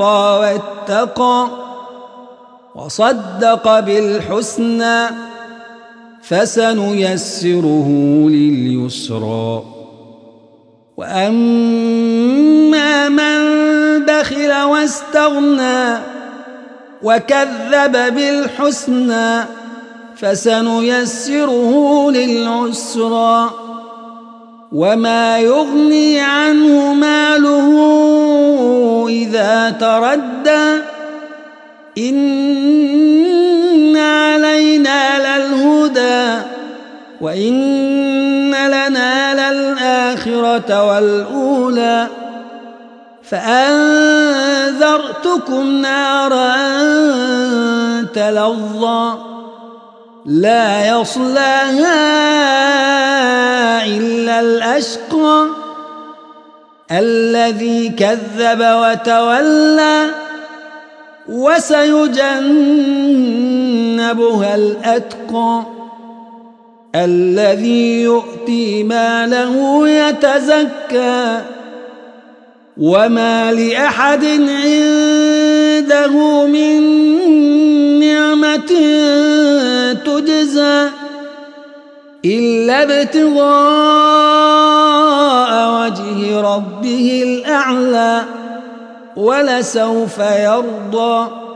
واتقى وصدق بالحسنى فسنيسره لليسرى وأما من بخل واستغنى وكذب بالحسنى فسنيسره للعسرى وما يغني عنه ماله تردى إن علينا للهدى وإن لنا للآخرة والأولى. فأنذرتكم نارا تلظى لا يصلاها إلا الأشقى. الذي كذب وتولى وسيجنبها الأتقى الذي يؤتي ماله يتزكى وما لأحد عنده من إلا ابتغاء وجه ربه الأعلى ولسوف يرضى.